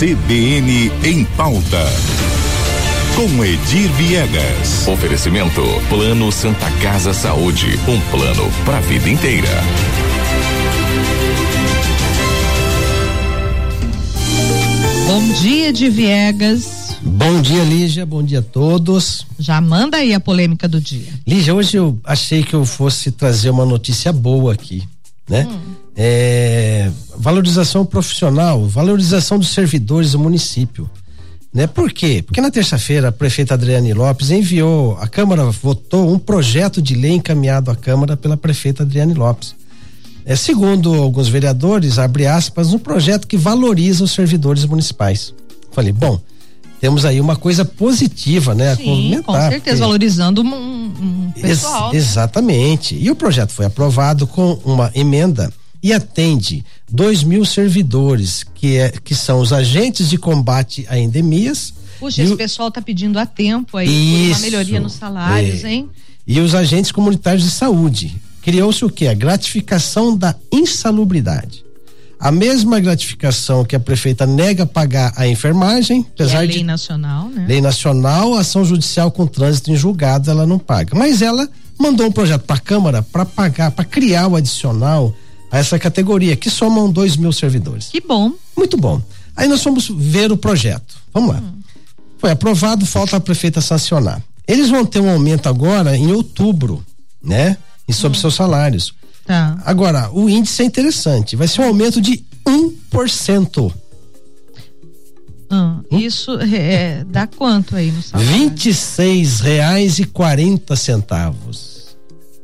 CBN em pauta. Com Edir Viegas. Oferecimento Plano Santa Casa Saúde, um plano para a vida inteira. Bom dia de Viegas. Bom dia, Lígia. Bom dia a todos. Já manda aí a polêmica do dia. Lígia, hoje eu achei que eu fosse trazer uma notícia boa aqui, né? Hum. É, valorização profissional, valorização dos servidores do município. Né? Por quê? Porque na terça-feira a prefeita Adriane Lopes enviou, a Câmara votou um projeto de lei encaminhado à Câmara pela prefeita Adriane Lopes. É, segundo alguns vereadores, abre aspas, um projeto que valoriza os servidores municipais. Falei, bom, temos aí uma coisa positiva, né? Sim, com certeza, porque... valorizando um, um pessoal. Ex exatamente. E o projeto foi aprovado com uma emenda e atende 2 mil servidores, que, é, que são os agentes de combate a endemias. Puxa, esse o... pessoal está pedindo há tempo aí Isso, uma melhoria nos salários, é. hein? E os agentes comunitários de saúde. Criou-se o que? A gratificação da insalubridade. A mesma gratificação que a prefeita nega pagar à enfermagem, apesar é lei de nacional, né? Lei nacional, ação judicial com trânsito em julgado, ela não paga. Mas ela mandou um projeto para a Câmara para pagar, para criar o adicional a essa categoria, que somam dois mil servidores. Que bom. Muito bom. Aí nós fomos ver o projeto. Vamos lá. Hum. Foi aprovado, falta a prefeita sancionar. Eles vão ter um aumento agora em outubro, né? E sobre hum. seus salários. Tá. Agora, o índice é interessante. Vai ser um aumento de 1%. Hum, isso é, dá quanto aí no salário? R$ reais e quarenta centavos.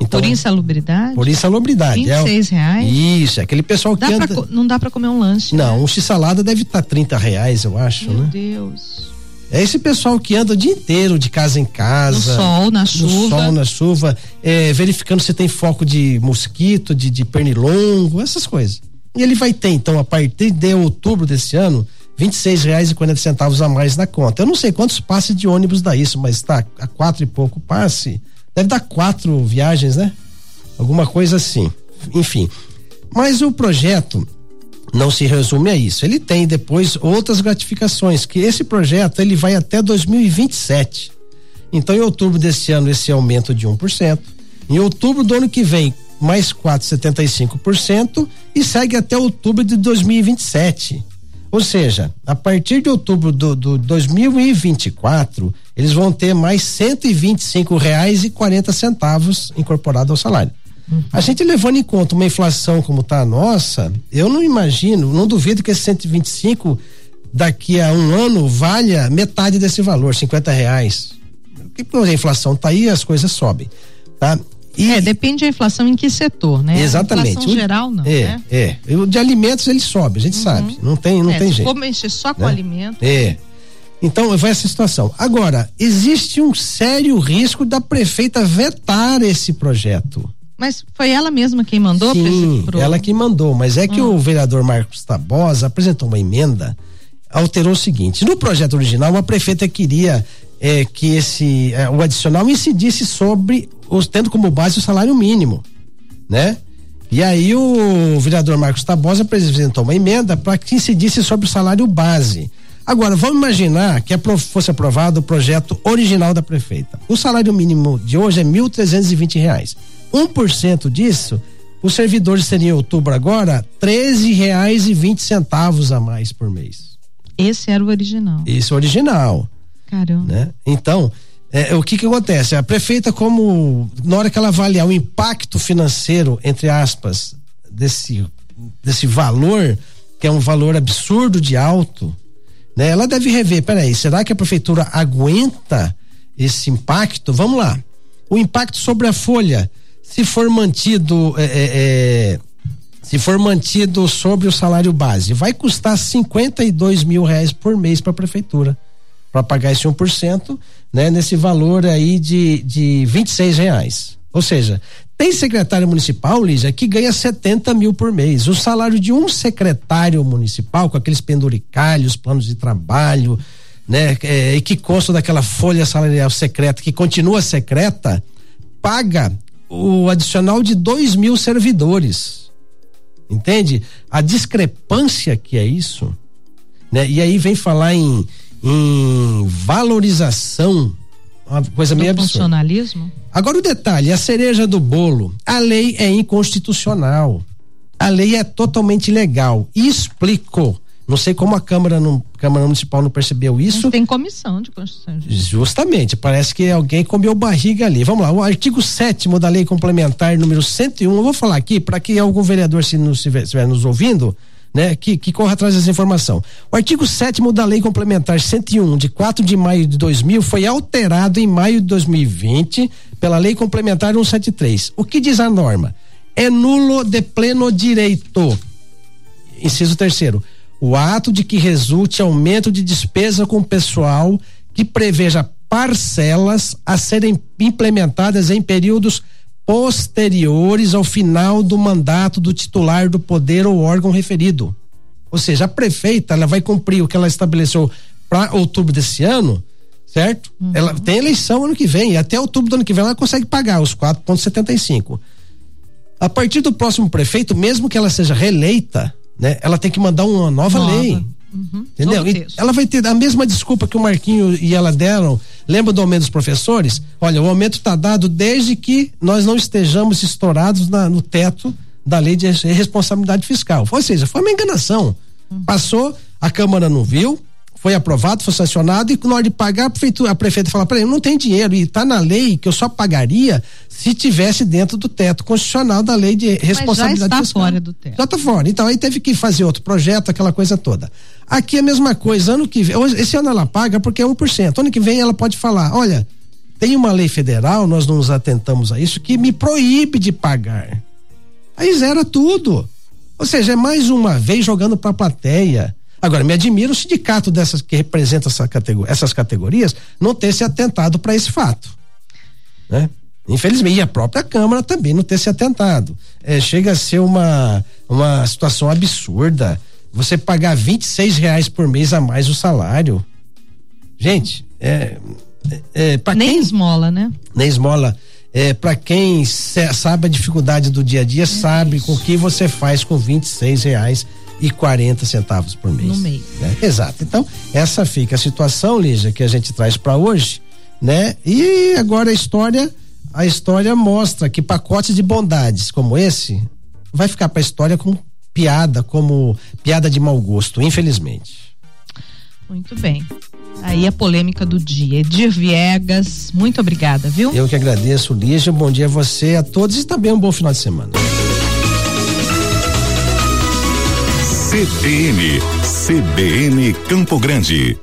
Então, por insalubridade? Por insalubridade. 26 é, reais? Isso, é aquele pessoal dá que anda... Pra, não dá para comer um lanche. Não, né? um x-salada deve estar tá 30 reais, eu acho, Meu né? Deus. É esse pessoal que anda o dia inteiro de casa em casa. No sol, na chuva. No sol, na chuva, é, verificando se tem foco de mosquito, de, de pernilongo, essas coisas. E ele vai ter, então, a partir de outubro desse ano, R$ reais e quarenta centavos a mais na conta. Eu não sei quantos passes de ônibus dá isso, mas tá a quatro e pouco passe. Deve dar quatro viagens, né? alguma coisa assim. Enfim. Mas o projeto não se resume a isso. Ele tem depois outras gratificações, que esse projeto ele vai até 2027. Então, em outubro desse ano, esse aumento de 1%. Em outubro do ano que vem, mais 4,75% e segue até outubro de 2027. Ou seja, a partir de outubro do, do 2024, eles vão ter mais cento e vinte e cinco reais e quarenta centavos incorporado ao salário. A gente levando em conta uma inflação como está a nossa, eu não imagino, não duvido que esse 125 daqui a um ano valha metade desse valor, 50 reais. Porque a inflação está aí, as coisas sobem, tá? E, é, depende da inflação em que setor, né? Exatamente. A inflação o, geral não, é, né? É, o de alimentos ele sobe, a gente uhum. sabe, não tem, não é, tem se jeito. For mexer só com né? alimento. É. Então, vai essa situação. Agora, existe um sério risco da prefeita vetar esse projeto. Mas foi ela mesma quem mandou? Sim, pro... ela que mandou, mas é que hum. o vereador Marcos Tabosa apresentou uma emenda, alterou o seguinte, no projeto original a prefeita queria é, que esse, é, o adicional incidisse sobre, os, tendo como base o salário mínimo, né? E aí o vereador Marcos Tabosa apresentou uma emenda para que incidisse sobre o salário base. Agora, vamos imaginar que fosse aprovado o projeto original da prefeita. O salário mínimo de hoje é 1.320 reais. 1% disso, os servidores teriam em outubro agora R$ reais e vinte centavos a mais por mês. Esse era o original. Esse é o original. Caramba. Né? Então, é, o que que acontece? A prefeita, como na hora que ela avaliar o impacto financeiro, entre aspas, desse, desse valor, que é um valor absurdo de alto, né? Ela deve rever, peraí, será que a prefeitura aguenta esse impacto? Vamos lá. O impacto sobre a folha se for mantido é, é, é, se for mantido sobre o salário base, vai custar 52 mil reais por mês para a prefeitura para pagar esse 1%, né? Nesse valor aí de, de 26 reais. Ou seja, tem secretário municipal, Lígia, que ganha 70 mil por mês. O salário de um secretário municipal, com aqueles penduricalhos, planos de trabalho, né? É, e que consta daquela folha salarial secreta, que continua secreta, paga o adicional de dois mil servidores. Entende? A discrepância que é isso. né? E aí vem falar em, em valorização, uma coisa do meio absurda. funcionalismo? Agora o detalhe, a cereja do bolo, a lei é inconstitucional. A lei é totalmente ilegal. E explico. Não sei como a Câmara, não, Câmara Municipal não percebeu isso. Não tem comissão de Constituição. Justamente, parece que alguém comeu barriga ali. Vamos lá, o artigo 7 da Lei Complementar número 101, eu vou falar aqui para que algum vereador, se não estiver nos ouvindo, né, que, que corra atrás dessa informação. O artigo 7 da Lei Complementar 101, de 4 de maio de 2000, foi alterado em maio de 2020 pela Lei Complementar 173. O que diz a norma? É nulo de pleno direito. Inciso terceiro o ato de que resulte aumento de despesa com pessoal que preveja parcelas a serem implementadas em períodos posteriores ao final do mandato do titular do poder ou órgão referido. Ou seja, a prefeita ela vai cumprir o que ela estabeleceu para outubro desse ano, certo? Uhum. Ela tem eleição ano que vem, e até outubro do ano que vem ela consegue pagar os 4,75. A partir do próximo prefeito, mesmo que ela seja reeleita, né? Ela tem que mandar uma nova, nova. lei. Uhum. Entendeu? ela vai ter a mesma desculpa que o Marquinho e ela deram. Lembra do aumento dos professores? Olha, o aumento está dado desde que nós não estejamos estourados na, no teto da lei de responsabilidade fiscal. Ou seja, foi uma enganação. Passou, a Câmara não viu, foi aprovado, foi sancionado e na hora de pagar a prefeitura, a prefeita fala para ele, não tem dinheiro e está na lei que eu só pagaria se tivesse dentro do teto constitucional da lei de responsabilidade Mas já está fiscal. fora do teto. Já está fora. Então aí teve que fazer outro projeto, aquela coisa toda. Aqui é a mesma coisa, ano que vem, esse ano ela paga porque é 1%. Ano que vem ela pode falar, olha, tem uma lei federal, nós não nos atentamos a isso, que me proíbe de pagar. Aí zera tudo. Ou seja, é mais uma vez jogando para a plateia Agora, me admira o sindicato dessas que representa essa categoria, essas categorias não ter se atentado para esse fato. Né? Infelizmente, e a própria Câmara também não ter se atentado. É, chega a ser uma, uma situação absurda. Você pagar 26 reais por mês a mais o salário. Gente, é, é, é Nem quem, esmola, né? Nem esmola. É, para quem sabe a dificuldade do dia a dia, é sabe isso. com o que você faz com 26 reais e 40 centavos por mês. No mês. Né? Exato. Então, essa fica a situação, Lígia, que a gente traz para hoje, né? E agora a história, a história mostra que pacotes de bondades como esse vai ficar para a história como piada, como piada de mau gosto, infelizmente. Muito bem. Aí a polêmica do dia. Edir Viegas, muito obrigada, viu? Eu que agradeço, Lígia. Bom dia a você, a todos e também um bom final de semana. CBN, CBN Campo Grande.